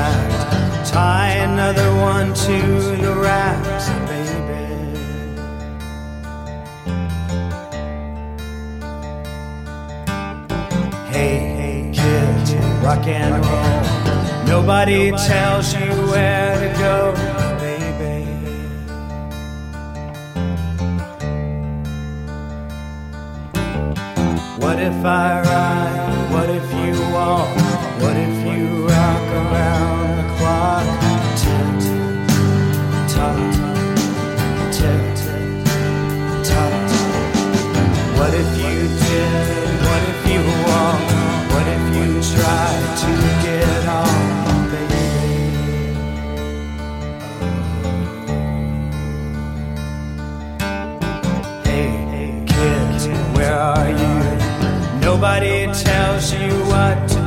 bush. Tie another one to the racks, baby. Hey, hey, kids, rock and roll. Nobody tells you where to go, baby. What if I ride? What if you walk? What if try to get baby? Hey, hey, kids, where are you? Nobody tells you what to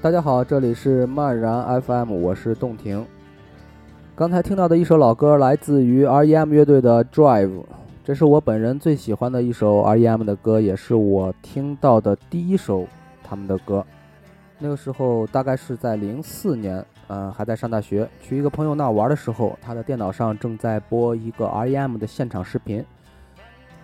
大家好，这里是漫然 FM，我是洞庭。刚才听到的一首老歌来自于 R.E.M 乐队的《Drive》，这是我本人最喜欢的一首 R.E.M 的歌，也是我听到的第一首他们的歌。那个时候大概是在零四年，呃，还在上大学，去一个朋友那玩的时候，他的电脑上正在播一个 R.E.M 的现场视频。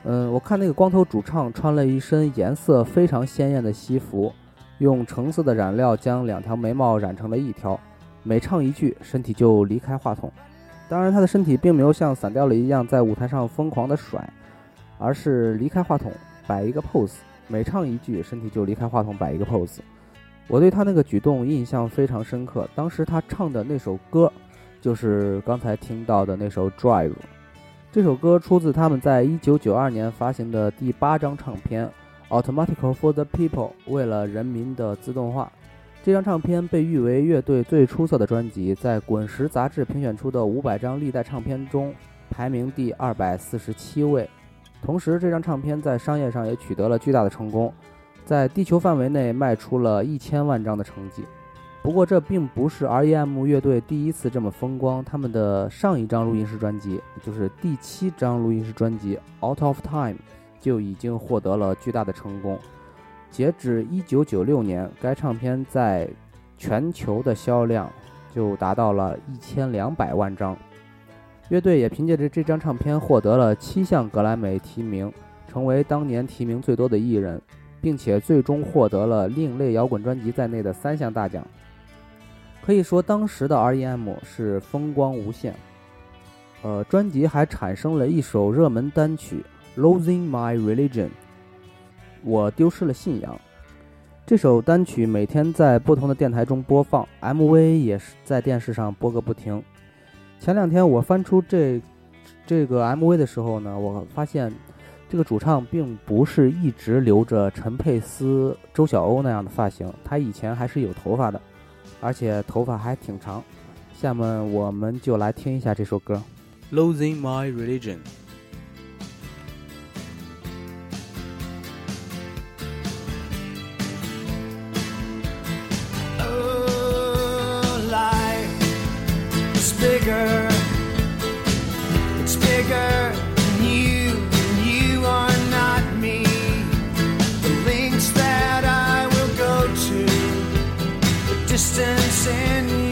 嗯，我看那个光头主唱穿了一身颜色非常鲜艳的西服，用橙色的染料将两条眉毛染成了一条，每唱一句，身体就离开话筒。当然，他的身体并没有像散掉了一样在舞台上疯狂的甩，而是离开话筒摆一个 pose，每唱一句，身体就离开话筒摆一个 pose。我对他那个举动印象非常深刻。当时他唱的那首歌，就是刚才听到的那首《Drive》。这首歌出自他们在一九九二年发行的第八张唱片《Automatic for the People》，为了人民的自动化。这张唱片被誉为乐队最出色的专辑，在滚石杂志评选出的五百张历代唱片中排名第二百四十七位。同时，这张唱片在商业上也取得了巨大的成功，在地球范围内卖出了一千万张的成绩。不过，这并不是 R.E.M. 乐队第一次这么风光。他们的上一张录音室专辑，就是第七张录音室专辑《Out of Time》，就已经获得了巨大的成功。截止一九九六年，该唱片在全球的销量就达到了一千两百万张。乐队也凭借着这张唱片获得了七项格莱美提名，成为当年提名最多的艺人，并且最终获得了另类摇滚专辑在内的三项大奖。可以说，当时的 R.E.M. 是风光无限。呃，专辑还产生了一首热门单曲《Losing My Religion》。我丢失了信仰。这首单曲每天在不同的电台中播放，MV 也是在电视上播个不停。前两天我翻出这这个 MV 的时候呢，我发现这个主唱并不是一直留着陈佩斯、周晓鸥那样的发型，他以前还是有头发的，而且头发还挺长。下面我们就来听一下这首歌《Losing My Religion》。Distance in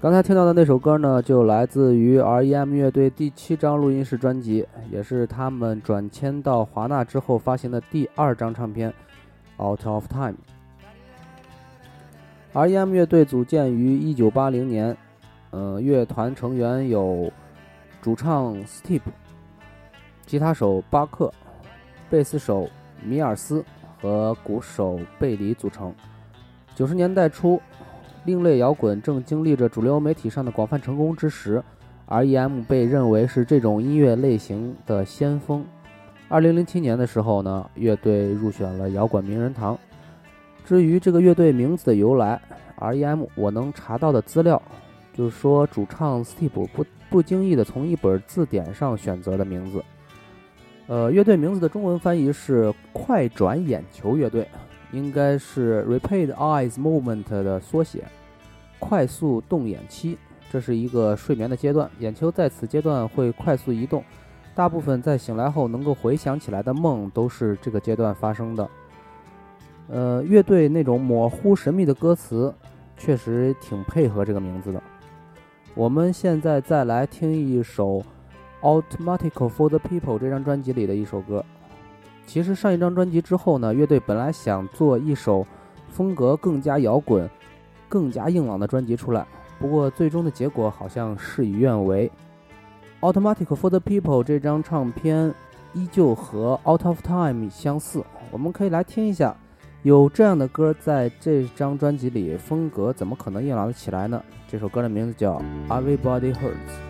刚才听到的那首歌呢，就来自于 R.E.M 乐队第七张录音室专辑，也是他们转签到华纳之后发行的第二张唱片《Out of Time》。R.E.M 乐队组建于1980年，呃，乐团成员有主唱 Steve、吉他手巴克、贝斯手米尔斯和鼓手贝里组成。九十年代初，另类摇滚正经历着主流媒体上的广泛成功之时，R.E.M 被认为是这种音乐类型的先锋。二零零七年的时候呢，乐队入选了摇滚名人堂。至于这个乐队名字的由来，R.E.M 我能查到的资料，就是说主唱 Steve 不不经意的从一本字典上选择的名字。呃，乐队名字的中文翻译是“快转眼球乐队”，应该是 Rapid Eyes Movement 的缩写。快速动眼期，这是一个睡眠的阶段，眼球在此阶段会快速移动，大部分在醒来后能够回想起来的梦都是这个阶段发生的。呃，乐队那种模糊神秘的歌词，确实挺配合这个名字的。我们现在再来听一首《Automatic for the People》这张专辑里的一首歌。其实上一张专辑之后呢，乐队本来想做一首风格更加摇滚、更加硬朗的专辑出来，不过最终的结果好像事与愿违。《Automatic for the People》这张唱片依旧和《Out of Time》相似，我们可以来听一下。有这样的歌在这张专辑里，风格怎么可能硬朗得起来呢？这首歌的名字叫《Everybody Hurts》。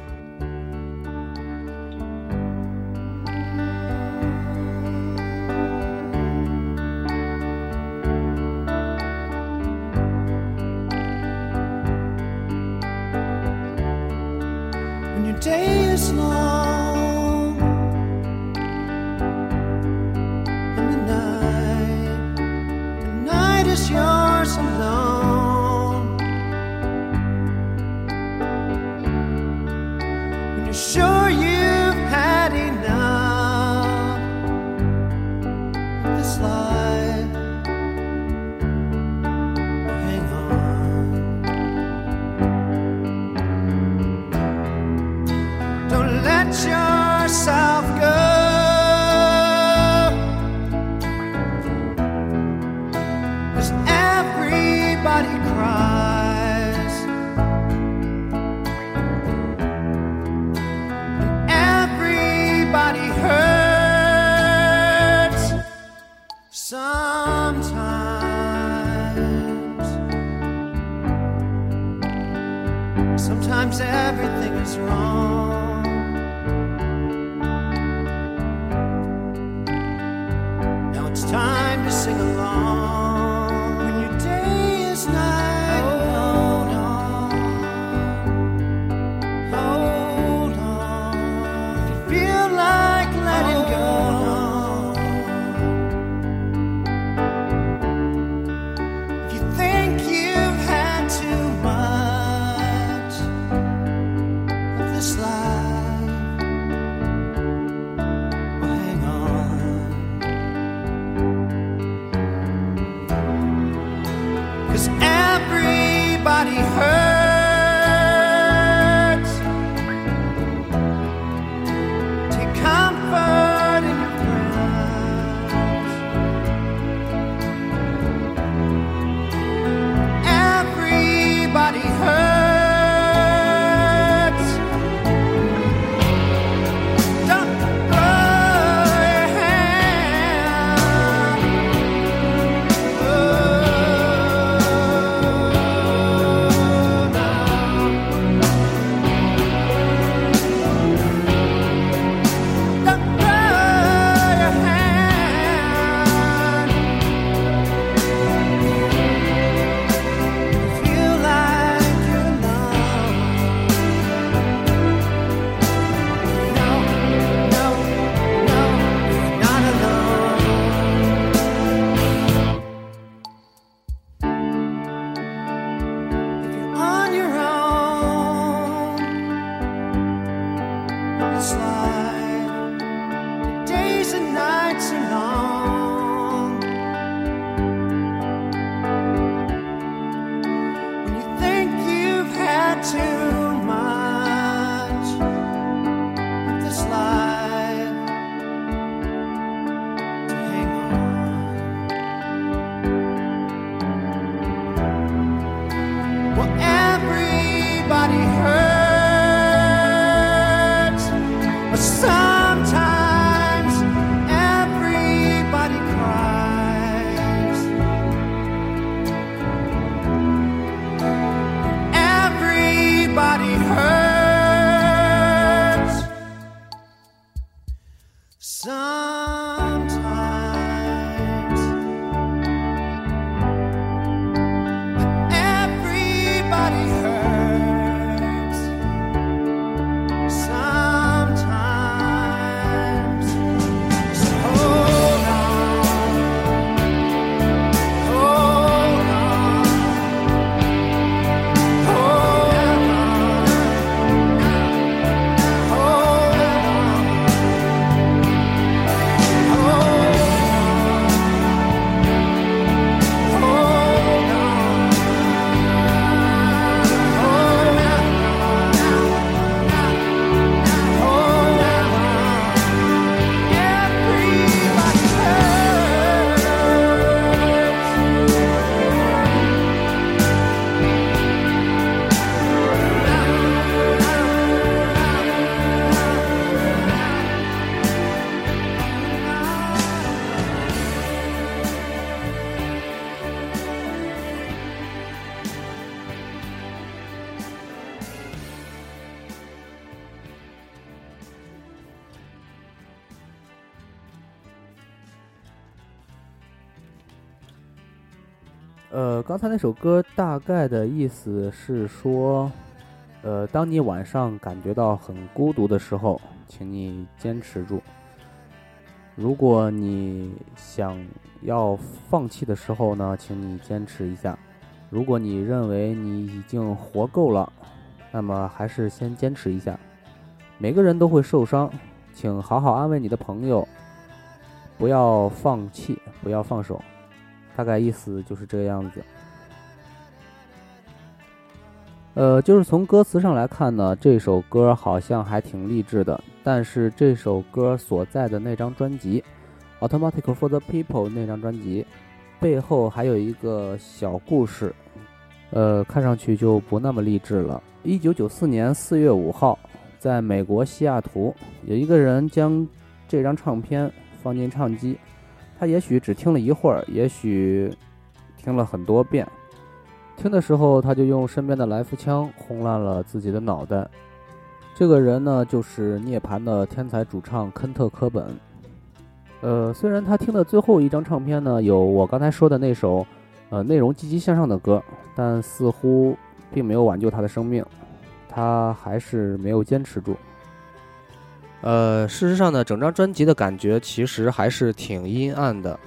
呃，刚才那首歌大概的意思是说，呃，当你晚上感觉到很孤独的时候，请你坚持住。如果你想要放弃的时候呢，请你坚持一下。如果你认为你已经活够了，那么还是先坚持一下。每个人都会受伤，请好好安慰你的朋友，不要放弃，不要放手。大概意思就是这个样子。呃，就是从歌词上来看呢，这首歌好像还挺励志的。但是这首歌所在的那张专辑《Automatic for the People》那张专辑背后还有一个小故事，呃，看上去就不那么励志了。一九九四年四月五号，在美国西雅图，有一个人将这张唱片放进唱机。他也许只听了一会儿，也许听了很多遍。听的时候，他就用身边的来福枪轰烂了自己的脑袋。这个人呢，就是涅槃的天才主唱肯特·科本。呃，虽然他听的最后一张唱片呢，有我刚才说的那首，呃，内容积极向上的歌，但似乎并没有挽救他的生命。他还是没有坚持住。呃，事实上呢，整张专辑的感觉其实还是挺阴暗的，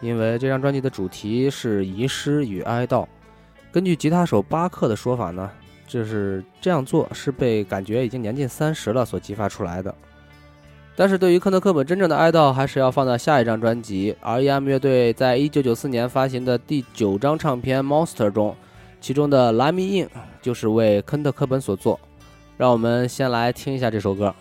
因为这张专辑的主题是遗失与哀悼。根据吉他手巴克的说法呢，就是这样做是被感觉已经年近三十了所激发出来的。但是对于科特·科本真正的哀悼，还是要放在下一张专辑 R.E.M. 乐队在一九九四年发行的第九张唱片《Monster》中，其中的《Let Me In》就是为科特·科本所作。让我们先来听一下这首歌。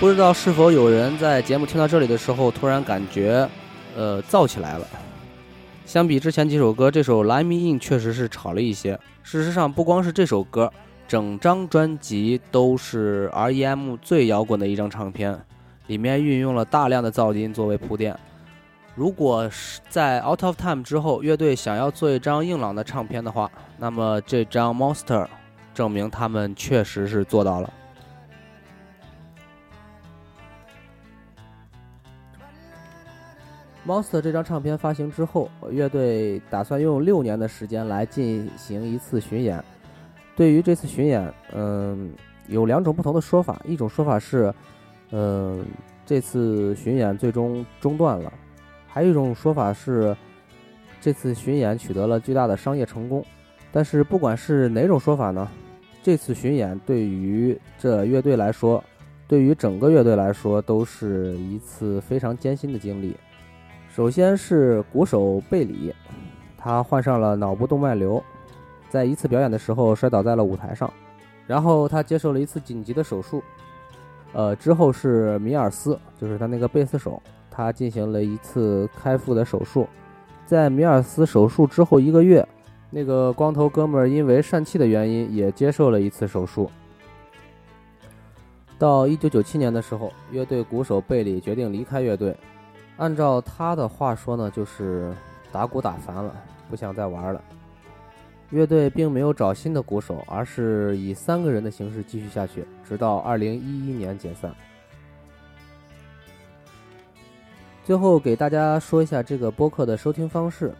不知道是否有人在节目听到这里的时候，突然感觉，呃，燥起来了。相比之前几首歌，这首《Let Me In》确实是吵了一些。事实上，不光是这首歌，整张专辑都是 R.E.M. 最摇滚的一张唱片，里面运用了大量的噪音作为铺垫。如果是在《Out of Time》之后，乐队想要做一张硬朗的唱片的话，那么这张《Monster》证明他们确实是做到了。Monster 这张唱片发行之后，乐队打算用六年的时间来进行一次巡演。对于这次巡演，嗯，有两种不同的说法。一种说法是，嗯，这次巡演最终中断了；还有一种说法是，这次巡演取得了巨大的商业成功。但是不管是哪种说法呢，这次巡演对于这乐队来说，对于整个乐队来说，都是一次非常艰辛的经历。首先是鼓手贝里，他患上了脑部动脉瘤，在一次表演的时候摔倒在了舞台上，然后他接受了一次紧急的手术。呃，之后是米尔斯，就是他那个贝斯手，他进行了一次开腹的手术，在米尔斯手术之后一个月，那个光头哥们儿因为疝气的原因也接受了一次手术。到一九九七年的时候，乐队鼓手贝里决定离开乐队。按照他的话说呢，就是打鼓打烦了，不想再玩了。乐队并没有找新的鼓手，而是以三个人的形式继续下去，直到二零一一年解散。最后给大家说一下这个播客的收听方式，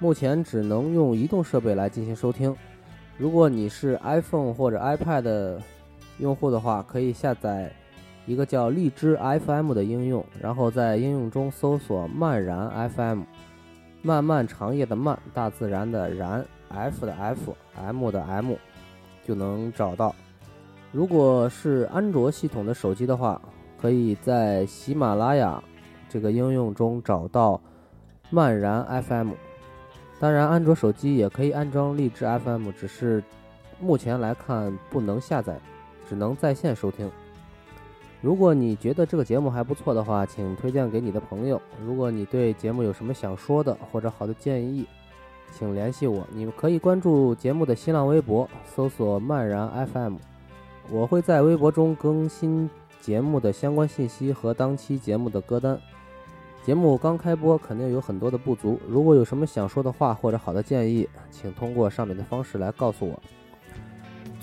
目前只能用移动设备来进行收听。如果你是 iPhone 或者 iPad 用户的话，可以下载一个叫荔枝 FM 的应用，然后在应用中搜索“漫然 FM”，漫漫长夜的漫，大自然的然，F 的 F，M 的 M，就能找到。如果是安卓系统的手机的话，可以在喜马拉雅。这个应用中找到漫然 FM，当然安卓手机也可以安装荔枝 FM，只是目前来看不能下载，只能在线收听。如果你觉得这个节目还不错的话，请推荐给你的朋友。如果你对节目有什么想说的或者好的建议，请联系我。你们可以关注节目的新浪微博，搜索漫然 FM，我会在微博中更新节目的相关信息和当期节目的歌单。节目刚开播，肯定有很多的不足。如果有什么想说的话或者好的建议，请通过上面的方式来告诉我。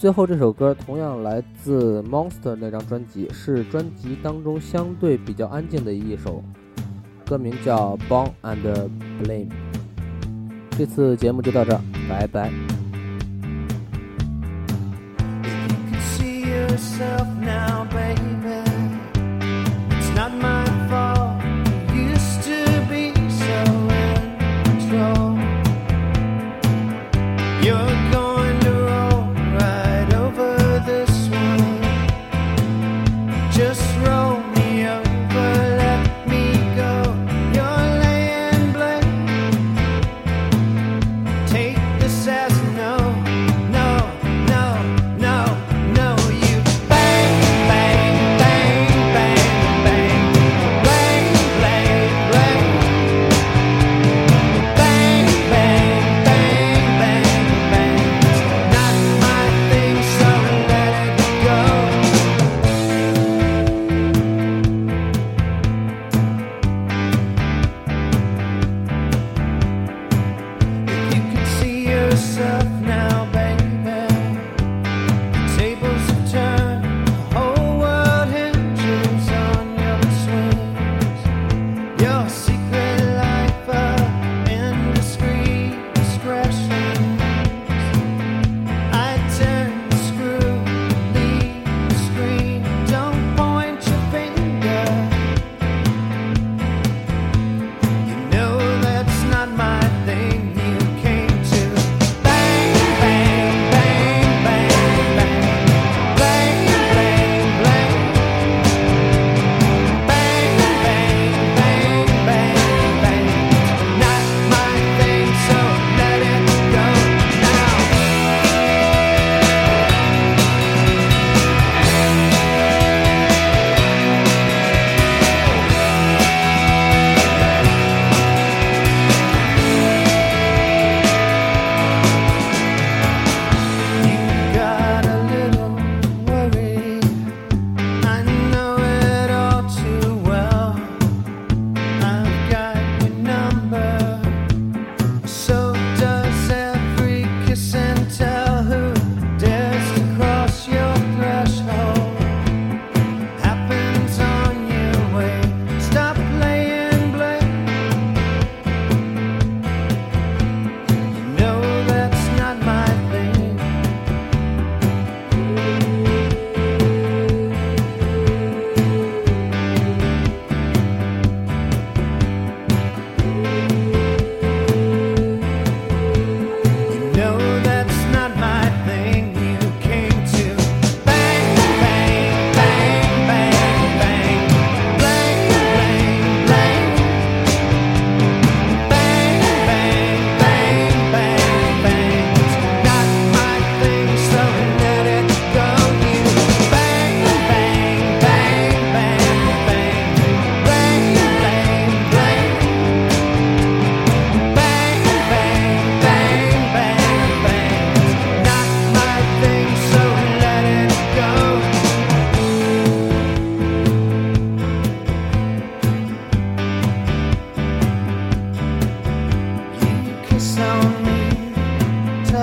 最后这首歌同样来自 monster 那张专辑是专辑当中相对比较安静的一首歌名叫 born and blame 这次节目就到这儿拜拜。See yourself now baby.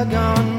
gone.